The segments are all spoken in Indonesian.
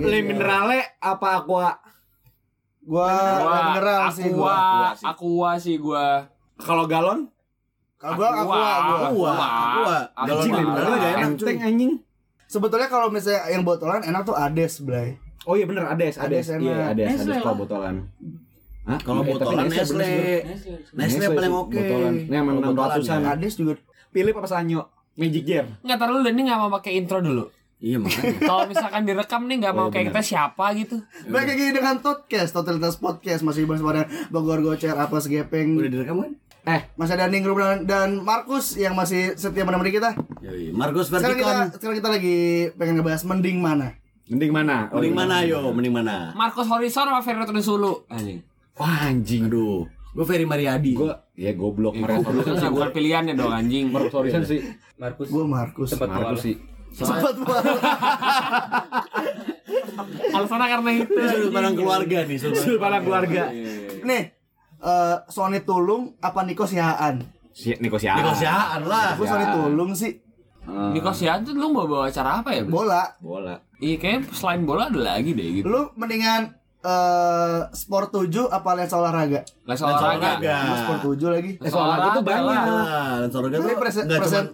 Le minerale apa aqua? Gua mineral sih gua. aqua, aqua sih gua. Kalau galon? Kalau gua aqua gua. Aqua, aqua. Galon Anjing, mineral minerale gak enak, enteng cuy. anjing. Sebetulnya kalau misalnya yang botolan enak tuh Ades, Blay. Oh iya bener Ades, Ades. Iya, Ades, Ades kalau botolan. Hah? Kalau Eh, botolan Nestle. Nestle paling oke. botolan. Ini yang Kalau enam botolan ratusan. ya. Ades juga Philip apa Sanyo? Magic Jar. Enggak taruh dulu ini enggak mau pakai intro dulu. Iya makanya. Kalau misalkan direkam nih enggak Oh, mau iya, kayak bener. kita siapa gitu. Baik lagi dengan Totcast, Totalitas Podcast masih bersama dengan Bogor Gocer, Apes Gepeng, Udah direkam kan? Eh, masih ada Ningrum dan, dan Markus yang masih setia menemani kita. Yoi. Markus Sekarang kita sekarang kita lagi pengen ngebahas mending mana. mending mana? Oh, Mending iya. mana yo? Mending mana? Marcos Horizon sama Ferro Sulu. Anjing. Wah, anjing. Aduh, gue Ferry Mariadi. Gua ya goblok Marcos Marcos Horizon sih bukan pilihannya dong anjing. Marcos Horizon sih. Markus Gua Markus. Marcos sih. Sempat gua. Alasannya karena itu. Ini sudut pandang keluarga nih, sudut Sudut pandang keluarga. Nih, eh Sony Tulung apa Niko Sihaan? Si Niko Siaan. Negosiaan lah. Gua Sony Tulung sih. Di Kosian tuh lu mau bawa acara apa ya? Bola. bola. Iya kayaknya selain bola ada lagi deh gitu. Lu mendingan eh sport 7 apa lensa olahraga? Les olahraga. olahraga. Gua sport 7 lagi. Eh, soal lagi tuh banyak. Nah, dan Sorga Ini tuh presen,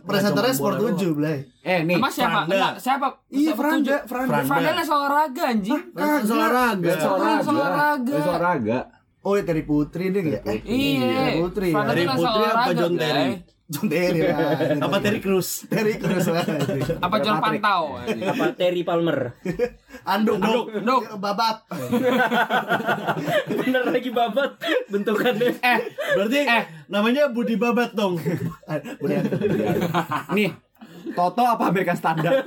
presenternya sport bola 7, Blay. Eh, nih. Emang siapa? Franda. Enggak, siapa? Iya, Franda? Franda. Franda. Les olahraga anjing. doang. Les olahraga. Les olahraga. Les olahraga. Oh, ya Terry Putri deh ya? Eh, Iya. Putri ya. Dari Putri apa John. Terry? John Terry lah. Apa Terry Cruz? Terry Cruz lah. Apa John. Pantau? apa Terry Palmer Anduk, anduk, Anduk. babat. bener lagi babat bentukannya Eh, Berarti namanya Budi Babat dong. Udah, nih. Toto apa American Standard?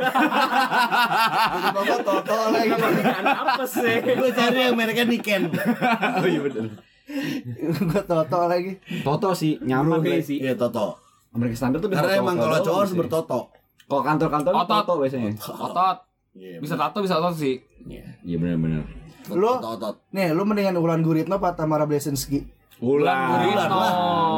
babat Toto lagi. apa sih Gue cari yang mereka Niken. oh iya bener. Gua Toto lagi. Toto sih nyaman sih. Iya Toto. American Standard tuh Karena Toto- emang Toto kalau cowok harus bertoto. Kalau kantor-kantor Otot. Toto biasanya. Otot. Bisa tato, bisa otot sih. Iya benar-benar. Lu Otot. nih, lu mendingan Ulan Guritno apa Tamara Blesinski? Ulan lah.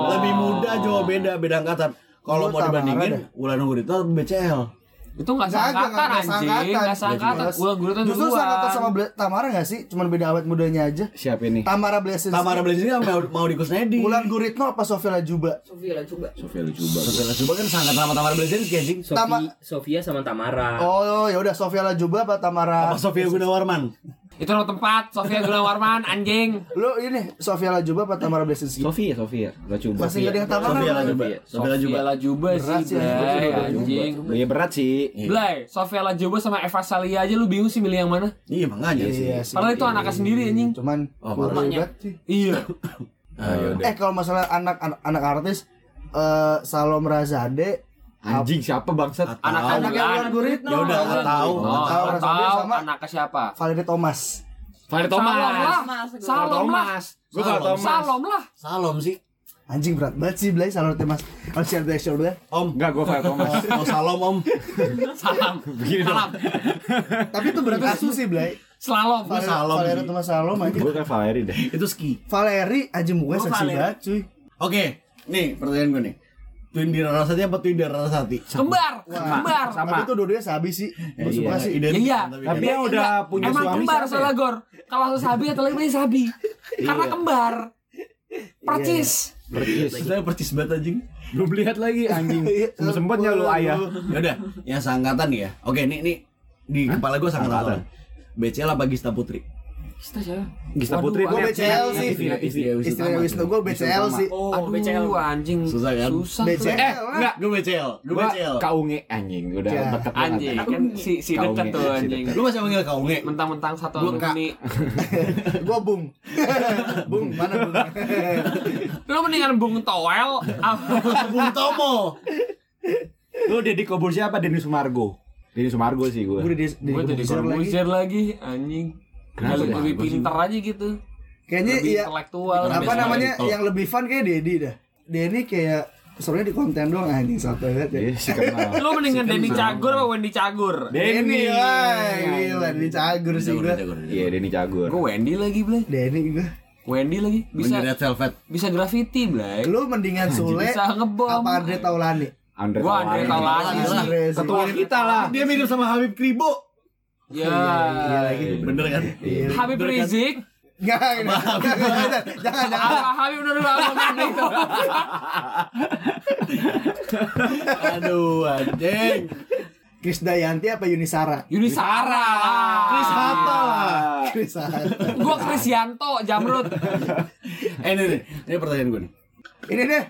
Lebih muda jauh beda beda angkatan. Kalau mau dibandingin. Ulan Gurito BCL. Itu enggak Nggak, sangkatan nggak anjing, guru tuh Justru sangkatan sama Ble- Tamara gak sih? Cuman beda awet mudanya aja. Siapa ini? Tamara Blesinski. Tamara Blaze ini mau mau di Kusnedi. Ulan Guritno apa Sofia Lajuba? Sofia lah coba Sofia coba. Setelah coba kan sangat sama Tamara Blaze ini anjing. Sofi, Tama- Sofia sama Tamara Oh, ya udah Sofia Lajuba apa Tamara? Apa Sofia Gunawarman? Itu nama tempat Sofia Gunawarman anjing. Lu ini Sofia Lajuba apa Tamara Blesinski? Sofia, Sofia. Gak coba. Masih gak ada yang Tamara. Sofia coba. Sofia lah coba. Sofia Lajuba sih, sih, Blay, Sofia anjing. Iya berat sih. Blay, Sofia Lajuba sama Eva Salia aja lu bingung sih milih yang mana? Iya makanya sih. Iya sih. Padahal itu anaknya sendiri anjing. Cuman Oh, kurang. Iya. Ah. Eh kalau masalah anak anak, anak artis eh Salom Razade Anjing siapa bangsat? Anak Tahu. Anaknya anak Ulan Guritno. Ya udah, tahu. Oh, Tahu tahu, sama anaknya siapa? Valerie Thomas. Valer Salom lah. Thomas. Salom lah. Salom. Thomas. Salom lah. Salom sih. Anjing berat banget sih Blay Salom Thomas. Oh share the show deh. Om. Enggak, gue Valer Thomas. Oh salom om. Salam. Salam. Tapi itu berat asu sih Blay. Slalom. Gua Salom Valerie sih. Thomas Salom aja. Gue kan Valeri deh. Itu ski. Valerie anjing gue Oh, seksi banget cuy. Oke, nih pertanyaan gue nih. Twin Dira Rasati apa Twin Dira Rasati? Kembar. Kembar. Tapi itu dua-duanya sabi sih. Gue suka sih. identik, Iya. tapi Tapi yang udah punya Emang suami kembar siapa salah ya? gor. Kalau sabi atau lagi sabi. Karena kembar. Percis. Percis. Saya percis banget anjing. Belum lihat lagi anjing. Iya. Belum sempatnya lu ayah. Ya udah, yang seangkatan ya. Oke, nih nih di kepala gue sangat Angkatan. angkatan. BCL apa Gista Putri? Kita siapa? Gista Waduh, Putri Gue BCL sih. Istrinya Wisnu gue BCL sih. oh Aduh, BCL anjing. Susah kan? Susah. BCL. Eh, enggak. Gue BCL, gue Gua BCL. kaunge anjing udah Ya. deket. Anjing, kan si si Kaunge, dekat tuh si anjing. Lu masih manggil kaunge? Mentang-mentang satu Gua Kak. ini. Gue bung. bung mana bung? Lu mendingan Bung Toel? Bung Tomo. Lu Deddy Kobur siapa? Denny Sumargo. Denny Sumargo sih gue. Gue Gue jadi Corbuzier lagi anjing. Kenapa Lebih, ya? lebih pinter aja gitu. Kayaknya Lebih iya. intelektual. Apa namanya gitu. yang lebih fun kayak Dedi dah. Denny kayak serunya di konten doang anjing satu banget ya. Iya. Lu mendingan Denny Cagur apa Wendy Cagur? Denny, wah, gila Denny cagur sih gue. Iya Denny Cagur. Gue Wendy lagi, Blay. Denny gue. Wendy lagi bisa Bisa Red Velvet. bisa graffiti, Blay. Lu mendingan Sule Bisa ngebom. apa Andre Taulani? Andre Gua Andre Taulani. Ketua kita lah. Dia mirip sama Habib Kribo. Ya. Iya lagi. Bener kan? Habib Rizik. Enggak, enggak, jangan, jangan. Apa Habib Nurul Alamin itu? Aduh, anjing. Krisdayanti apa Yunisara? Yunisara. Chris Hatta lah. Krisdayanti. Gua Krisyanto Jamrut. Eh, ini nih, ini pertanyaan gue nih. Ini deh.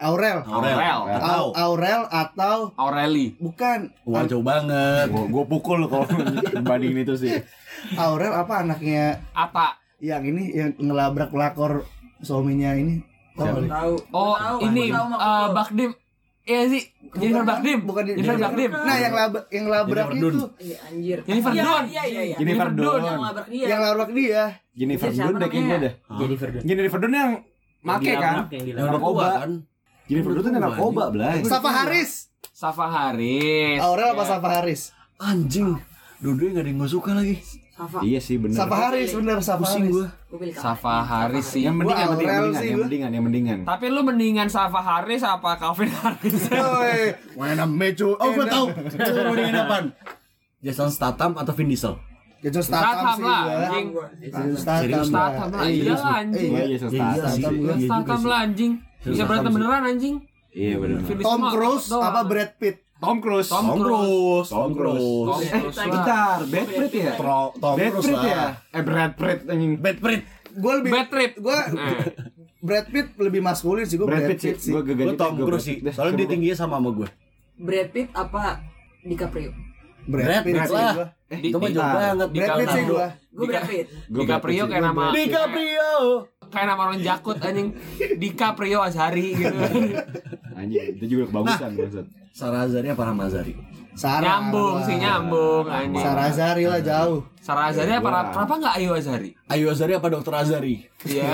Aurel. Aurel. Aurel. Atau Au- Aurel atau Aureli. bukan Wah, jauh banget. Gua, gua pukul kalau dibandingin itu sih. Aurel apa anaknya Ata. yang ini yang ngelabrak pelakor suaminya ini? Tahu lu? Tahu. Oh, Tahu, ini tahu, eh, Bakdim. Iya sih. Jennifer Bakdim. Bukan Jennifer. Bakdim. Nah, yang labrak yang labrak Jennifer itu, Iya anjir. Jennifer Iya, Dunn. Iya iya iya. Jennifer Dunn. Yang labrak dia. yang labrak dia. Jennifer Dunn deh kayaknya namanya? dah. Jadi Verdun. Jennifer Dunn yang make kan? Narkoba kan? Jennifer Dunn tuh narkoba, Blay. Safa Haris. Safa Haris. Aurel apa Ya. Safa Haris? Anjing. Dua-duanya gak ada yang gue suka lagi. Safa. Iya sih bener. Safa Haris bener Safa Pusing Haris. gue. Safa. Haris sih. Yang mendingan, Gua yang mendingan, yang mendingan, yang mendingan, yang mendingan. Tapi lu mendingan Safa Haris apa Calvin Haris? Woi, mana mecu? Oh, gue tahu. Gue mau dengan apaan? Jason Statham atau Vin Diesel? Jason Statham Statham sih lah, gua. anjing. Jason Statham. Lah. Statham lah, iya iya. lah, anjing. Eh, Iya, iya. iya, Iya, Statham. Iya lah anjing. Bisa Statham berantem sih. beneran anjing. Iya bener. Finish Tom Cruise apa Brad Pitt? Tom Cruise. Tom Tom Cruise. Tom Cruise. Eh, bentar, Brad Pitt ya? Tom Brad Cruise Pitt lah. ya? Eh, Brad Pitt anjing. Bad Pitt. Gue lebih Bad trip. Gue Eh, Brad Pitt lebih maskulin sih gue Brad Brad, Pitt sih. Gue gagal Tom Cruise sih. Soalnya dia tingginya sama sama gue. Brad Pitt apa DiCaprio? Brad Pitt Brad lah. di, Itu mah jauh banget. Brad Pitt sih gue. Gue Brad Pitt. DiCaprio kayak nama DiCaprio. Kayak nama orang jakut anjing. DiCaprio Azhari gitu. Anjing, itu juga kebagusan maksud. Sarah Azari apa Rahma Azari? Sarah. nyambung sih nyambung anjing. Sarah Azari lah jauh. Sarah Azhari apa Wah. kenapa enggak Ayu Azhari? Ayu Azari apa Dokter Azari? Iya.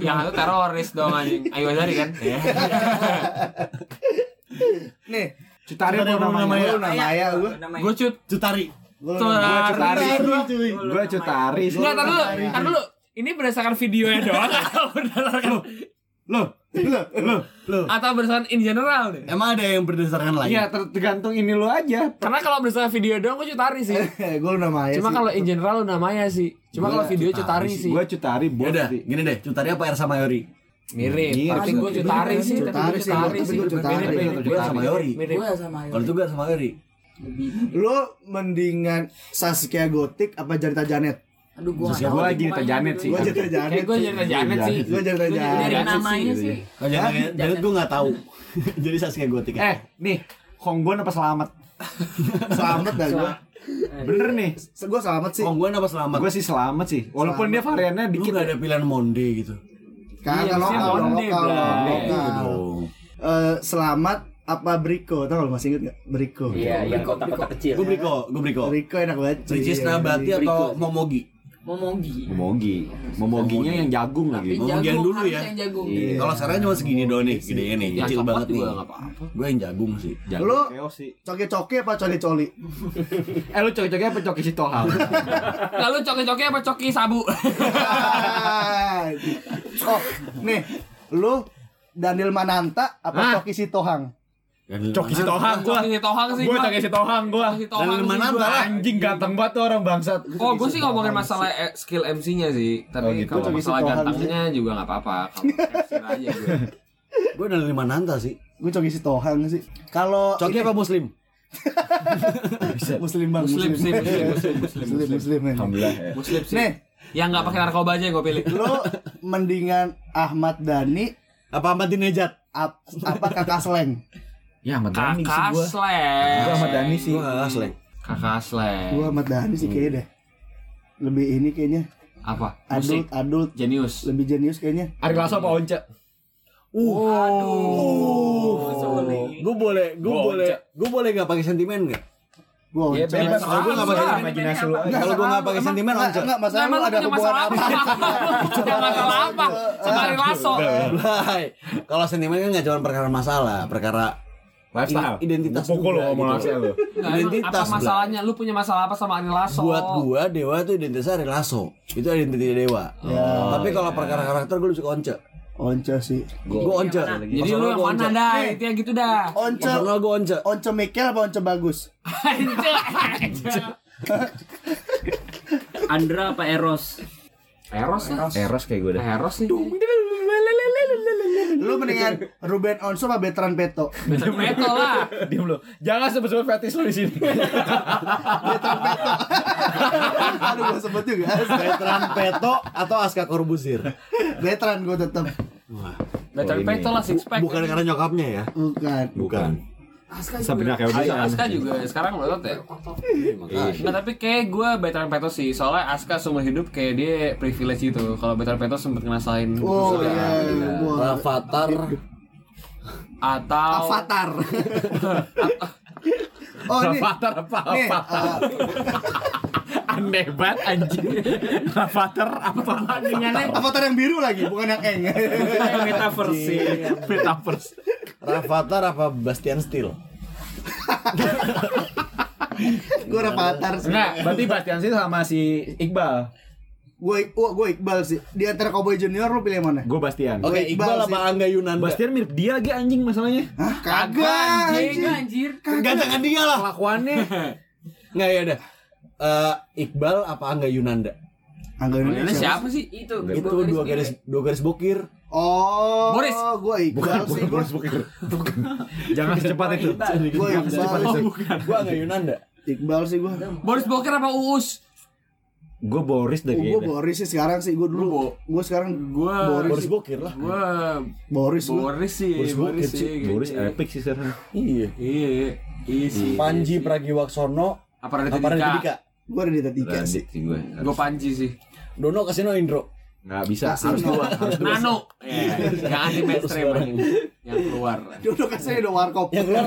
Yang itu teroris dong anjing. Ayu Azhari kan? Iya. Nih, Cutari Cutari apa apa namanya? namanya gue. Gue cut Cutari. Gue Cutari. Cutari. cuy. Gue Cutari. Enggak, tar dulu, tar dulu. Ini berdasarkan videonya doang atau berdasarkan Loh, loh, loh, loh. atau berdasarkan in general nih? Emang ada yang berdasarkan lain? Iya, ter- tergantung ini lu aja. Karena kalau berdasarkan video doang gue cutari sih. gue lu namanya Cuma sih. kalau in general lu namanya sih. Cuma kalau video cutari sih. Gue Cutari Ya bos udah, sih. gini deh, Cutari apa Ersa Mayori? Mirip. Tapi gue cutari sih. Tapi Cutari gue sih, cutari tapi sih. cutari. Mirip, mirip, Gue sama Mayori. mirip. Gue sama Ayu. Kalau itu gue sama Mayori. Lu mendingan Saskia Gotik apa Janita Janet? Aduh gue Gue lagi Nita Janet sih. Gue Janita Janet. Gue jadi Janet sih. Gua Janet. Dari Janet namanya sih. sih. Oh, jangan, jangan gue nggak tahu. Jadi Saskia Gotik. Eh, nih, Hongguan apa Selamat? Selamat dah gue. Bener nih. Gue selamat sih. Oh, gue apa selamat? Gue sih Selamat sih. Walaupun dia variannya Lu dikit. gak ada pilihan Monde gitu. Iya, Kagak lokal, maksudnya lokal, Monde, lokal, lokal. dong. Eh, Selamat apa Briko? Tau gak lu masih inget gak? Briko. Iya, yang kotak-kotak kecil. Gue Briko, gue Briko. Briko enak banget. Ricis Iya, Nabati Briko. atau Momogi? Momogi. Momogi. Momoginya yang jagung lagi. Tapi Momogi yang jagung, dulu ya. yang jagung. Iya. Kalau sekarang cuma segini doang nih, nih, Yang kecil banget nih. Gue yang jagung sih. Jagung Lu- keos sih. Coki-coki apa coli-coli? Eh lu coki-coki apa coki si Toham? Lalu coki-coki apa coki sabu? oh, nih, lu Daniel Mananta apa? Coki Sitohang? Coki si Toham gua. Coki tohang sih. Gua gua. coki si Toham gua. Tohang Dan sih mana gua. Anjing ganteng banget tuh orang bangsat. Oh, gue sih ngomongin masalah eh, skill MC-nya sih. Oh, Tapi gitu. kalau masalah gantengnya juga nggak apa-apa. Kalau aja gue. Gue dari lima nanta sih. Gue Coki Sitohang sih. Kalau Coki apa muslim? Muslim bang, Muslim muslim, muslim, muslim, Muslim, muslim. muslim. Alhamdulillah ya. Muslim sih. Nih, Yang nggak pakai narkoba aja yang gue pilih. lu mendingan Ahmad Dhani Apa Ahmad Dinejad? ap- apa kakak Sleng? Ya Ahmad Dhani sih Kakak gua. Gua Sleng. Ahmad Dhani sih. Gue gak asli. Kakak Sleng. Gua Ahmad Dhani sih kayaknya deh. Lebih ini kayaknya Apa? adult, Musik. adult, Jenius. lebih jenius kayaknya. Ari Lasso apa Once? Gue boleh, gue Gua boleh, gue boleh gak pakai sentimen gak? Gua Ya once. Kalau gua nggak pakai imajinasi lu. Kalau gue gak pakai sentimen, Enggak, once. enggak masalah Emang ada hubungan masalah apa? Punya masalah apa? Sama Ari Lasso. Kalau sentimen kan gak cuma perkara masalah, perkara Lifestyle. identitas Gua juga ngomong gitu. lifestyle lu. Nggak, emang Identitas, apa masalahnya? Lu punya masalah apa sama Ari Lasso? Buat gua Dewa itu identitasnya Ari Lasso. Itu identitas Dewa. Tapi kalau perkara karakter gue lebih suka Once. Once sih. Gue once. Jadi lu yang mana dah? Itu yang gitu dah. Once Personal gue once. Once Mikel apa Once bagus? Andra apa Eros? Eros lah. Eros kayak gue dah. Eros nih. Lu mendingan Ruben Once apa Betran Peto? Betul metal lah. Diam lu. Jangan sebut-sebut fetis lu di sini. Betran Peto. Aduh gue sebut juga. Veteran Peto atau Aska Korbusir. Betran gue tetep. Betul Oh, ini. metal lah six pack. Bukan karena nyokapnya ya. Bukan. Bukan. Sabrina kayak Aska, udah. Aska juga sekarang berotot ya. Nggak tapi kayak gue veteran Peto sih. Soalnya Aska seumur hidup kayak dia privilege gitu. Kalau veteran Peto sempet ngerasain Oh susah. iya. Gua. Rafathar. Atau Avatar. oh ini. Avatar apa Nih, apa? uh, Aneh banget anjing. Avatar apa? Avatar yang biru lagi, bukan yang eng. Metaverse. Metaverse. Rafathar apa Bastian Steel? gue Avatar sih. Enggak, berarti Bastian sih sama si Iqbal. Gue gue Iqbal sih. Di antara Cowboy Junior lu pilih yang mana? Gue Bastian. Oke, Gua Iqbal Iqbal sih. apa Angga Yunanda? Bastian mirip dia lagi anjing masalahnya. Hah? Kagak, anjing. anjing. Anjir. Gantengan dia lah. Kelakuannya. Nggak ya udah. Eh, Iqbal apa Angga Yunanda? Angga Ini Indonesia. siapa sih? Itu. Itu dua garis dua garis bokir. Oh, Boris. gue Iqbal sih. Gue Jangan secepat itu. gue Iqbal. Gua Angga Yunanda. Iqbal sih gue. Boris Boker apa Uus? Gue Boris Gue kayaknya. Boris sih sekarang sih. Gue dulu. Gue sekarang Gue Boris. Boris bokir lah. gue Boris. Boris sih, Boris Boris, Boker sih. Boris epic sih sekarang. Iya. Iya, iya. Iya sih. Panji Pragiwaksono Apa Raditya apa Raditya Dika? Dika? Gue ada di tiga sih. gue. Gue Panji sih. Dono Kasino Indro. Nggak bisa. Kasih Harus no. dua. Harus dua. Nano. Ya, yang anti mainstream yang keluar. Jodoh kasih udah warkop. Yang keluar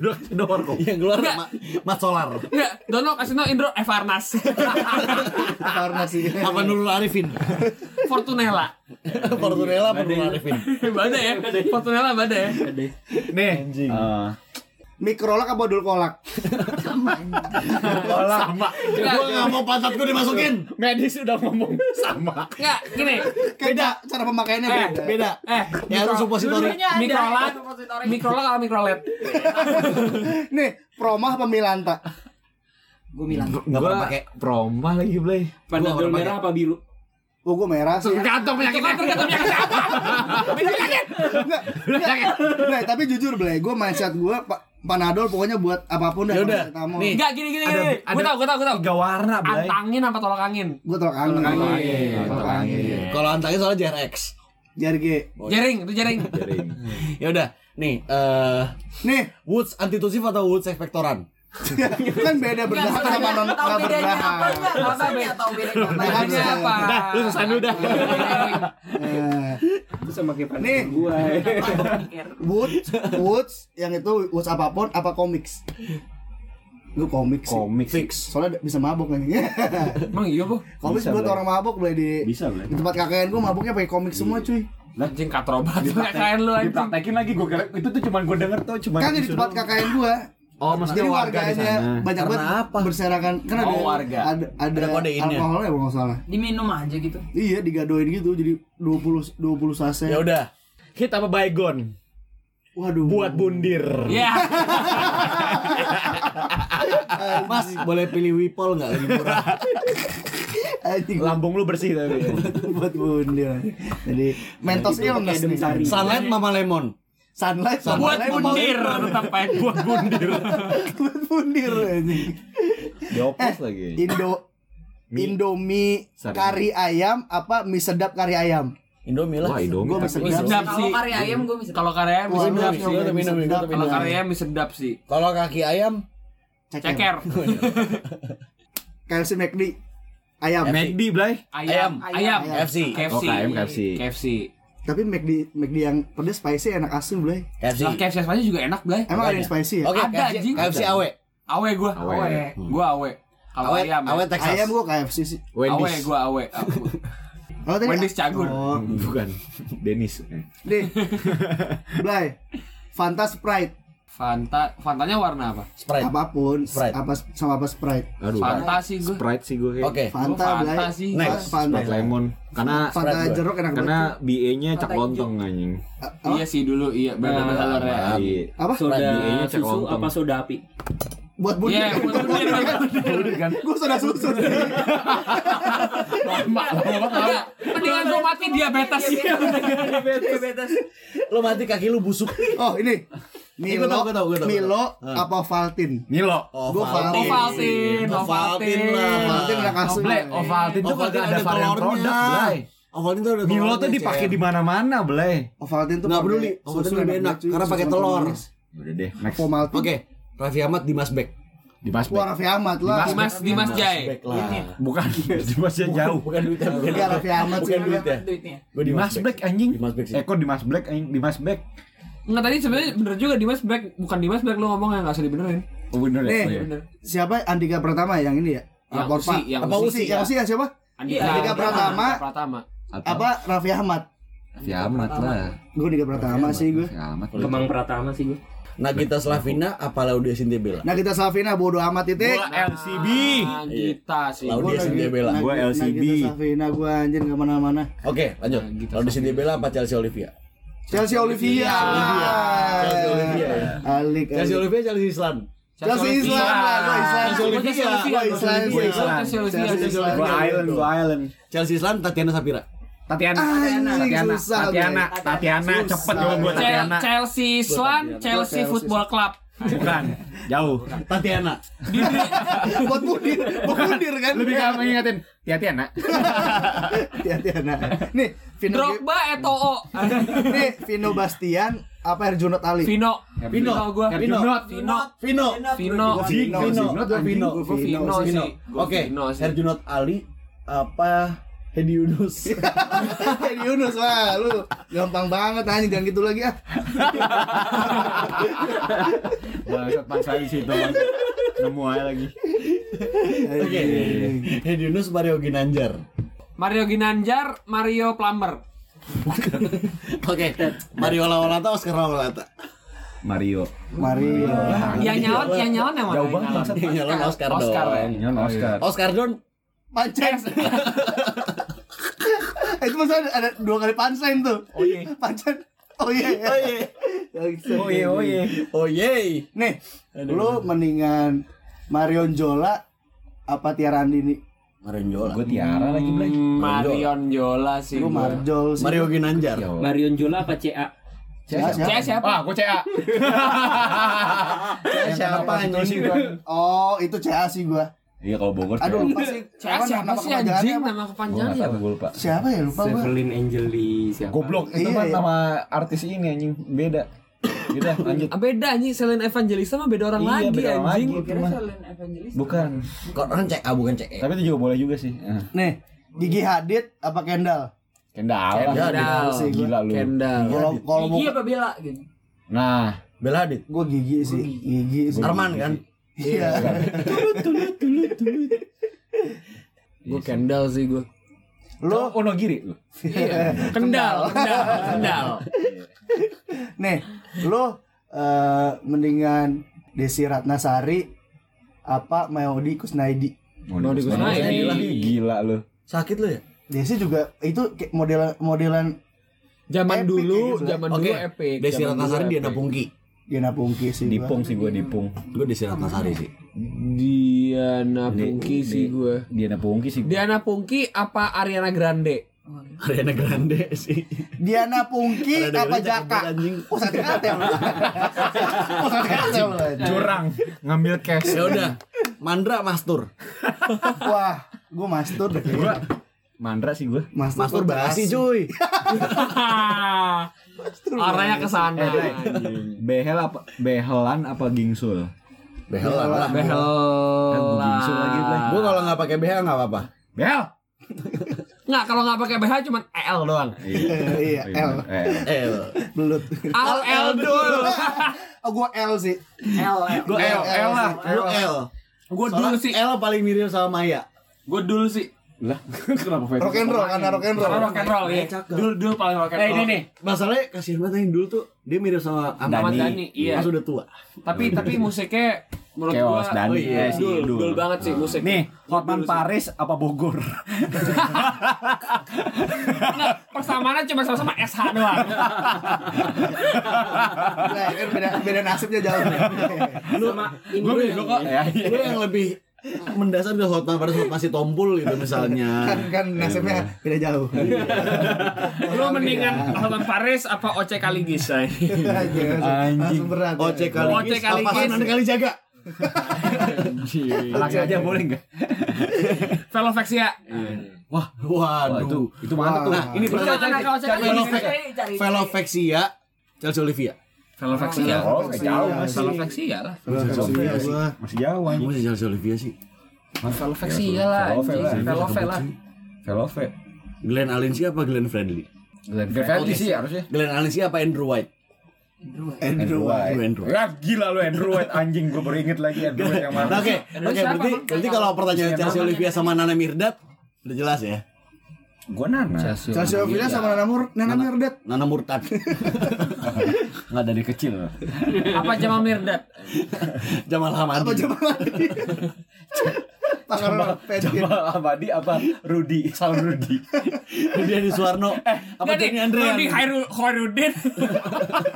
Dua dua kok. yang keluar. Ma- Mat Solar. Enggak, Dono Kasino Indro Evarnas. Karena sih. Apa Nurul Arifin? Fortunella. Fortunella apa Nurul Arifin? Bada ya. Fortunella bada ya. Nih. Anjing. Mikrolak apa kolak? sama. Gua nggak mau pantatku dimasukin. Medis udah ngomong sama. Enggak, gini. Beda cara pemakaiannya Eh, beda. Beda. Eh, Ya lu supositori. mikrolat, mikrolat kalau mikrolet. Nih, Promah apa Milanta? Gue bilang. Enggak pernah pakai. Promah lagi, Blay. Panadol merah apa biru? Oh, gue merah sih. Tergantung penyakitnya. Tergantung penyakitnya apa. Enggak, enggak. Nah, tapi jujur, Blay, gue mindset gue pa- Panadol pokoknya buat apa pun dah. Yaudah, paracetamol. nih. Enggak, gini gini gini. ada Gue tau, gue tau, gue tau. Tiga warna, Blay. Antangin apa tolak angin? Gue tolak angin. Tolak angin. Tolak angin. Kalau antangin soalnya JRX. Jarge. Jaring, itu jaring. Jaring. Ya udah, nih eh Nih, Woods antitusif atau Woods expectorant? kan beda berdahak sama non Tahu nggak bedanya apa enggak? Masa enggak tahu bedanya apa? Bedanya apa? Udah, lu selesai dulu dah. Eh, Itu sama kayak Nih. gua. Woods, Woods, yang itu Woods apa pun, apa komiks? Gue komik sih. Komik Fix. Soalnya bisa mabok kan. Emang iya, Bu? komik buat orang mabok boleh di Bisa, Blay. di tempat KKN gue maboknya pakai komik semua cuy. Anjing katro banget kayak lu anjing. Dipraktekin lagi gue kira itu tuh cuma gue denger tuh cuma Kan di tempat KKN gue. Oh, maksudnya Jadi warga warganya banyak Karena banget apa? berserakan kan ada Oh, warga. ada ada, Ada kodeinnya. alkoholnya kalau nggak salah. Diminum aja gitu. Iya digadoin gitu jadi 20 20 saset. Ya udah. Hit apa baygon? Waduh. Buat bundir. Iya. Mas, boleh pilih Wipol nggak lagi murah? Anjing. Lambung lu bersih tapi. buat bundir. Jadi mentos illness nih. Sunlight Mama Lemon. Sunlight sama Buat bundir tetap aja. Buat bundir. buat bundir anjing. Diopos lagi. Indo Indomie Sari. kari ayam apa mie sedap kari ayam? Indomie lah. Wah, Indomie. Bisa Mie sedap. sedap Kalau sih. kari ayam gue bisa. Kalau kari ayam mie Wah, sedap sih. Mie Kalau kari ayam mie sedap sih. Kalau kaki ayam, Ceker. KFC McD ayam. McD, Blay. Ayam. Ayam. KFC. KFC. Oh. KFC. Tapi McD McD yang pedes spicy enak asin, Blay. KFC. Lah KFC aja juga enak, Blay. Emang ada yang spicy ya? Oke, Ada, KFC, anjing. KFC awe. Awe gua. Awe. Awe. Gua awe. Kalau Awe, ayam. ya. awe Texas. Ayam gua KFC sih. Awe Wendy's. gua awe. Oh, tadi Wendy's Cagur. Oh, Bukan. Dennis. nih. Blay. Fanta Sprite. Fanta, Fantanya warna apa? Sprite. Apa pun, Sprite. apa sama apa Sprite. Aduh. Fanta sih gue. Sprite sih gue. Oke. Fanta, Fanta Blay. sih. Next. Fanta. Sprite lemon. Karena Fanta Sprite jeruk enak karena banget. BA-nya cak lontong anjing. Iya sih dulu, iya benar color ya. Iya. Apa? Soda BA-nya cek susu lontong. apa soda api? Buat bunda. Iya, buat bener kan. Gue sudah susu. Lama, lama banget. Mendingan gue mati diabetes sih. Diabetes. Lo mati kaki lu busuk. Oh ini. Milo, Gua tahu, gua tahu, gua tahu. Milo apa Valtin? Milo. Oh, Gua Valtin. Ovaltine, Ovaltine lah. Valtin udah kasih. Blay, Ovaltine tuh Ovaltine kagak ada varian produk, Blay. Ovaltine tuh ada Milo tuh dipakai di mana-mana, Blay. Ovaltin tuh Nggak peduli, Ovaltine susu lebih enak, cuy, karena pakai telur. Udah deh, next. Ovaltin. Oke, Raffi Ahmad di Masbek. Di Mas Wah Raffi Ahmad lah. Dimas Dimas Jai. Masbek lah. Bukan, di Masnya jauh. Bukan duitnya, bukan Raffi Ahmad. Bukan duitnya. Duitnya. Gue Di Mas Black anjing. Di Masbek sih. Eh kok di Mas Black anjing? Di Mas Black. Enggak tadi sebenarnya bener juga Dimas Black, bukan Dimas Black lu ngomongnya enggak usah dibenerin. Oh bener ya? Nih. Oh, iya. Bener. Siapa Andika Pertama yang ini ya? Yang Lapor, Usi, yang apa Usi, Usi? Yang Usi ya siapa? Andika, Andika Pratama. Pratama. Apa Raffi Ahmad? Raffi Ahmad lah. Gue Andika Pratama sih gue. Raffi Ahmad. Kemang Pratama sih gue. Nagita Slavina apa Laudia Cynthia Bella? Nah kita Slavina bodo amat titik. Gua LCB. Nah, kita sih. Laudia Gua Cynthia Bella. Nah, Gua nah, LCB. kita Slavina gue anjir ke mana-mana. Oke, lanjut. Laudia Cynthia Bella apa Chelsea Olivia? Chelsea Olivia. Chelsea Olivia ya. Alik. Chelsea. Olivia, Chelsea Islan. Chelsea Islam lah, gua Islam. Chelsea Olivia. Gua Islam. Gua Islam. Gua Chelsea Olivia. Chelsea Islam. Gua Island, gua Island. Chelsea Islan, Tatiana Sapira. Tatiana. Tatiana. Tatiana. Bray. Tatiana. Cepet gua Tatiana. Chelsea Swan, Chelsea Football Club. Bukan. Jauh. Tatiana. Buat bundir, buat bundir kan. Lebih kamu mengingatin Tatiana. Hati-hati anak. Nih, Vino Drogba Eto'o. Nih, Vino Bastian apa Herjunot Ali? Vino. Vino. gua. Vino. Vino. Vino. Vino. Gua Vino. Vino. Vino. Gua Vino. Gua Gua Vino Vino sih. Vino. sih. Gua Oke, Vino sih. Herjunot Ali apa Hedi Yunus? Hedi Yunus wah lu gampang banget anjing jangan gitu lagi ah. Bangsat bangsa di situ. Nemu aja lagi. Oke. Hedi Yunus Mario Ginanjar. Mario Ginanjar, Mario Plumber. Oke. Mario Lawalata, Oscar Lawalata. Mario. Mario. Yang nyalon, yang nyalon yang mana? Jauh Yang nyalon? bangsat. Yang nyalon Oscar dong. Oscar ya. Ini Oscar. Oscar Don. Pancen. Eh, itu masa ada, ada dua kali pansen tuh. Oh iya. Pancen. Oh iya. Oh iya. Oh iya, oh iya. Oh yeay. Nih, lu mendingan Marion Jola apa Tiara Andini? Mario Jola. Gue Tiara lagi. Hmm, Marion Jola sih. Lu. Marjol sih. Mario Ginanjar. Marion Jola apa CA? Siapa? Saya siapa? Ah, gue CA. Siapa anjing? Oh, itu CA sih gua. Iya, kalau Bogor. Aduh lupa sih. Apa siapa nama sih anjing? apa? Nama Gua kepanjangannya nggak apa? tahu, gue lupa. Siapa ya lupa gua. Sevelin Angel di siapa? Goblok, itu Iya, iya. nama artis ini anjing beda. Gitu, lanjut. Ah, beda anjing, selain Evangelista mah beda orang Iya, lagi beda orang anjing. lagi. Kira Cuma- Salen Evangelist. Bukan. Kok kan CA bukan CE? Tapi itu juga boleh juga sih. Eh, Nih, Gigi Hadid apa Kendall? Kendall. Kendall. Gila lu. Kendall. Kalau kalau Gigi apa Bella gitu. Nah, Bella Hadid. gue gigi sih, gigi sih. Arman kan? Iya. Gue Kendall sih gue. Lu Onogiri lu. Kendal, Kendal, Kendal. nih, lu eh, mendingan Desi Ratnasari apa Maudi Kusnaidi? Onogiri Kusnaidi. Gila, gila lu. Sakit lu ya? Desi juga itu kayak modelan modelan Zaman Epic dulu, gitu. zaman dulu epic. Desi Ratnasari dia epic. Pungki. Diana Pungki sih. gua. Dipung sih gue dipung. Gue Desi Ratnasari sih. Diana Pungki sih gue. Diana Pungki sih. Diana Pungki apa Ariana Grande? Ariana Grande sih. Diana Pungki apa Jaka? Oh. Oh, sakit hati lu. anjing. Curang ngambil cash. Ya udah. Mandra Mastur. Wah, gue mastur deh Gua kayaknya. Mandra sih gue. Mastur, Mastur basi cuy. Arahnya ke sana. Behel apa? Behelan apa gingsul? Behel lah. Behel. Kan gua gingsul lagi. Gue kalau nggak pakai behel nggak apa-apa. Behel. Nggak, kalau nggak pakai BH cuman EL doang. Iya, L. Eh, Eh, Belut. Al L dulu. Oh, gue L sih. L Gue L, L lah. lu L. Gue dulu Soalnya sih. L paling mirip sama Maya. Gue dulu sih. Lah, kenapa fetish? Rock and roll karena rock and roll. Karena rock and roll ya. Dul dul paling rock and Eh roll. ini nih, masalahnya kasihan banget yang dulu tuh dia mirip sama Ahmad Dhani, iya. Pas udah tua. Tapi tapi musiknya menurut Chaos gua Dhani, oh iya, eh, si dul, Dul. dul banget sih musik. Nih, Hotman Paris apa Bogor? Nah, persamaannya cuma sama-sama SH doang. Nah, kan beda beda nasibnya jauh. Lu Gue bego kok. Ya, lu yang lebih mendasar ke Hotman pada saat masih tompul gitu misalnya. kan kan nasibnya beda jauh. Lu mendingan Hotman Paris apa Oce Kaligis Anjing. Langsung berat. ya. Oce kali Oce kali apa kali jaga. Anaknya aja boleh enggak? Velovexia. Wah, Waduh. itu itu mana tuh? Nah, ini Kaligis. Velovexia. Velovexia. Chelsea Olivia. Velovexia. Oh, jauh masih. Velovexia lah. Iya, gua. Masih jauh anjing. masih Chelsea Olivia sih. Velovexia lah. Velove lah. anjing. Velove lah. Velove. Glenn Alinsky apa Glenn Friendly? Gravity sih harusnya. Glenn Alinsky apa Andrew White? Andrew White. Andrew White. Ya gila lu Andrew White anjing gue baru inget lagi Andrew White yang mana. Oke, oke siapa, berarti berarti kalau pertanyaan Chelsea Olivia sama Nana Mirdad udah jelas ya. Gue Nana. Chelsea Olivia sama Nana Mur Nana Mirdat. Nana Murtad. Nggak dari kecil. Apa Jamal Mirdad? Jamal Hamadi. Apa? Tangan pendek. Jamal Abadi apa Rudi? Sal Rudi. Rudy Suwarno. Eh, apa Denny nih, Andrean? Rudi Khairu- Khairuddin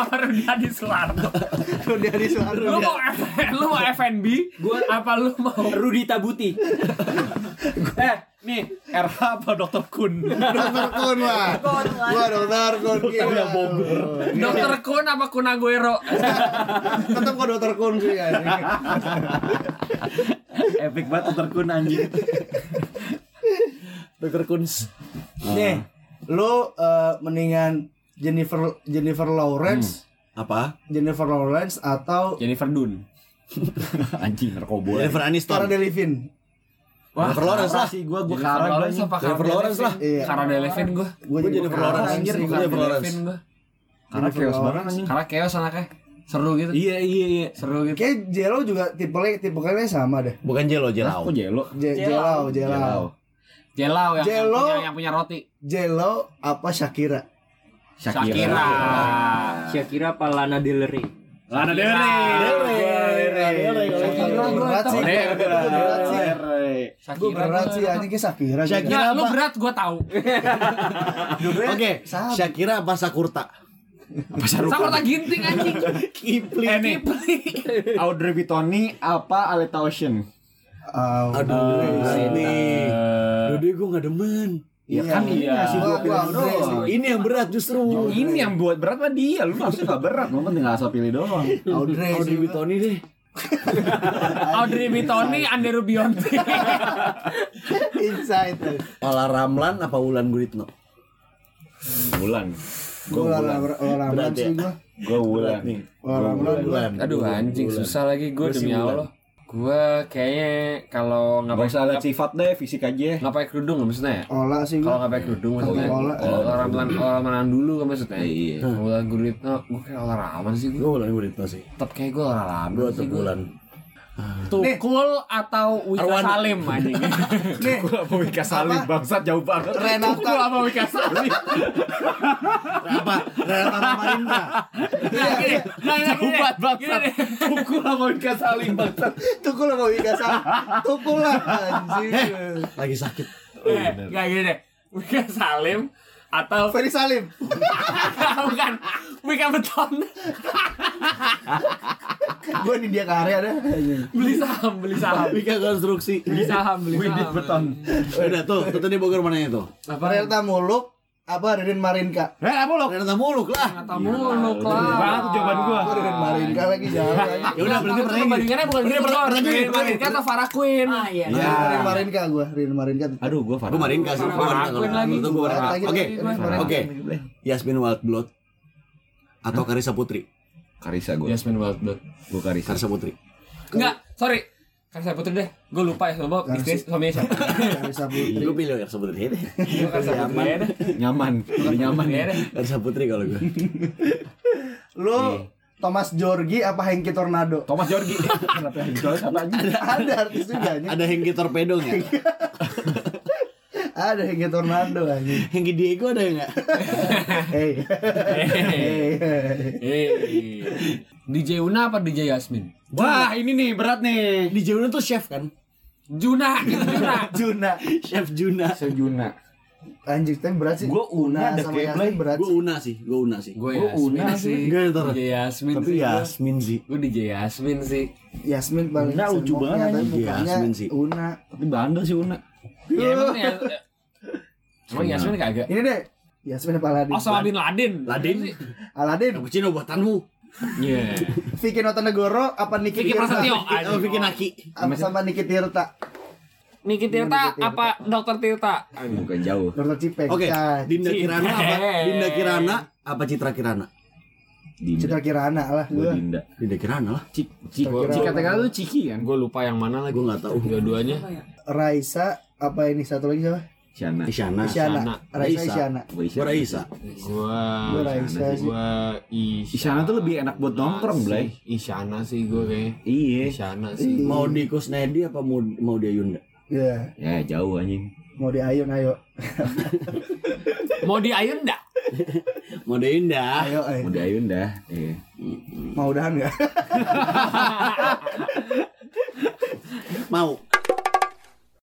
Apa Rudi Adi Suwarno Udah di suara. Lu mau F- lu mau FNB Gua apa lu mau Rudi Tabuti. eh, nih RH apa Dokter Kun? Dokter Kun mah. Gua dokter Kun. Gila. Dokter Kun apa Kunaguero Tetap gua dokter Kun sih ya. Epic banget Dokter Kun anjing. Dr. Kunz. Nih, lu eh, mendingan Jennifer Jennifer Lawrence, Apa? Jennifer Lawrence atau Jennifer Dun anjing narkoba. Jennifer Aniston. Cara Delevingne? Jennifer Lawrence lah. sih Jennifer Lawrence anjing. apa Jennifer Cara Lawrence lah. Iya. Cara Delevingne gua Gua Gua Jennifer Lawrence. anjir. Gua Cara Jennifer Lawrence. Gua Karena chaos banget anjing. Karena chaos anaknya Seru gitu Iya iya iya. Seru gitu Kayak Jelo juga tipe tipe kayaknya sama deh. Bukan Jelo, Jelau. Kok jelo? Je- Jelau, Jelau. Jelau yang, yang Jelo. punya, yang punya roti Jelo apa Shakira? Shakira Shakira apa Lana Del Rey? Lana Del Shakira berat sih. Del berat sih. Shakira Gue berat sih anjing kayak Shakira. Shakira. Lu berat gua tahu. Oke. Shakira apa Sakurta? Sakurta ginting anjing. Kipling. Eh nih, Audrey Vitoni apa Aleta Ocean? Aduh, ini. Dode gue gak demen. Ya kan ini ngasih Gua- gua doang. Ini yang berat justru. Ini yang buat berat mah dia, lu maksudnya gak berat, lu penting asal pilih doang. Audrey Audrey sih. Vitoni deh. Audrey Vitoni, Anderu Bionti. Inside. Ola Ramlan apa Wulan Guritno? Bulan. Gue olahraga Berat sih ya? gue. Nih. Olahraga Wulan. Aduh anjing susah lagi gue Gua demi. Allah. Gue kayaknya kalau nggak Gak pakai usah lihat sifat deh, fisik aja. nggak pakai kerudung maksudnya ya? Olah sih. Kalau nggak pakai kerudung maksudnya. Olah. Kalau orang melan orang melan dulu kan maksudnya. Iya. Bulan Guritno, gue kayak olahraga sih gue. Gue Wulan Guritno sih. Tetap kayak gue olahraga Gue sih tetap gue. Tukul atau Wika Arwan. Salim anjing. Nih, Gue sama Wika Salim, Apa? bangsat jauh banget. Renata. Tukul sama Wika Salim. Apa? Renata Ramarinda. Nah, gini, nah, nah, gini, banget, gini bangsat. deh. Pukul sama Wika Salim, bangsat. tukul mau Wika Salim. Tukul lah anjing. Lagi sakit. Eh, nggak gini deh. Wika Salim atau Ferry Salim. bukan Wika Beton Gue di dia karya deh. beli saham beli saham Wika konstruksi. beli saham beli Widit saham beton. Udah tuh, tuh tadi Bogor mana itu? Renata Muluk apa Ririn Marinka? Eh, apa lo? Renata Muluk lah. kata muluk Banget lah tuh jawaban gua. Gue Ririn Marinka lagi jalan. Ya udah berarti perbandingannya bukan gitu Pertanyaan- Bor. pertanyaan gini. Ririn Marinka atau Farah Queen iya. Ya. Ririn Marinka gue, Ririn Marinka. Aduh, gue Gue Marinka sih. Marinka kalau Akuin lagi. Marinka. Oke, oke. Yasmin Wildblood atau Karisa Putri? Karisa gue. Yasmin Wildblood Gue Karisa. Karisa Putri. enggak sorry saya putri deh gue lupa ya sama istri suaminya siapa Karisa Putri. Gue pilih Karisa Putri deh. gue saya putri ya deh Nyaman, lebih nyaman ya deh Karisa Putri kalau gue. Lu Thomas Jorgi apa Hengki Tornado? Thomas Jorgi. Kenapa jual apa aja? Ada artis juga nih. Ada Hengki Torpedo nggak? Ada Hengki Tornado anjing. Hengki Diego ada nggak? Hey. Hey. Eh, DJ Una apa DJ Yasmin? Wah, ini nih berat nih. Di Juna tuh chef kan? Juna, Juna. Juna. Chef Juna. Sejuna. Anjing tapi berat sih. Gua Una ada sama Yasmin berat. Gue Una sih, gue Una sih. Gue Una sih. Enggak ntar. DJ Yasmin Tapi sih. Yasmin sih. Gue DJ Yasmin sih. Yasmin paling Una lucu banget, mukanya Yasmin sih. Una. Tapi bandel sih Una. Ya, emang ya. Emang Yasmin kagak. Ini deh. Yasmin apa Aladin? Osama bin Laden. Ladin. Aladin. Cappuccino buatanmu. Iya. Vicky Notonegoro apa Niki Vicky? Prasetyo. Oh, bikin Aki. Apa sama Niki Tirta? Niki Tirta apa Dokter Tirta? Bukan jauh. Dokter Cipeng. Oke, Dinda Kirana apa? Dinda Kirana apa Citra Kirana? Citra Kirana lah Gua gua. Dinda. Dinda Kirana lah. Cik, cik, Kira- cik kata tuh Ciki kan? Gue lupa yang mana lagi. Gue nggak tahu. Dua-duanya. Raisa apa ini satu lagi siapa? Isyana. Isyana. Isyana. Isyana. Raisa Isyana. Gua Gue Raisa. Gua Gua Raisa sih. Gua Isyana. Isyana tuh lebih enak buat nongkrong, Blay. Isyana sih gue kayaknya. Iya. Isyana sih. Mau di Kusnedi apa mau mau di Ayunda? Iya, Ya jauh anjing. mau di Ayun ayo. Mau di Ayun enggak? Mau di Indah. Ayo, eh. Mau di Ayunda. Iya. Mau udahan enggak? Mau.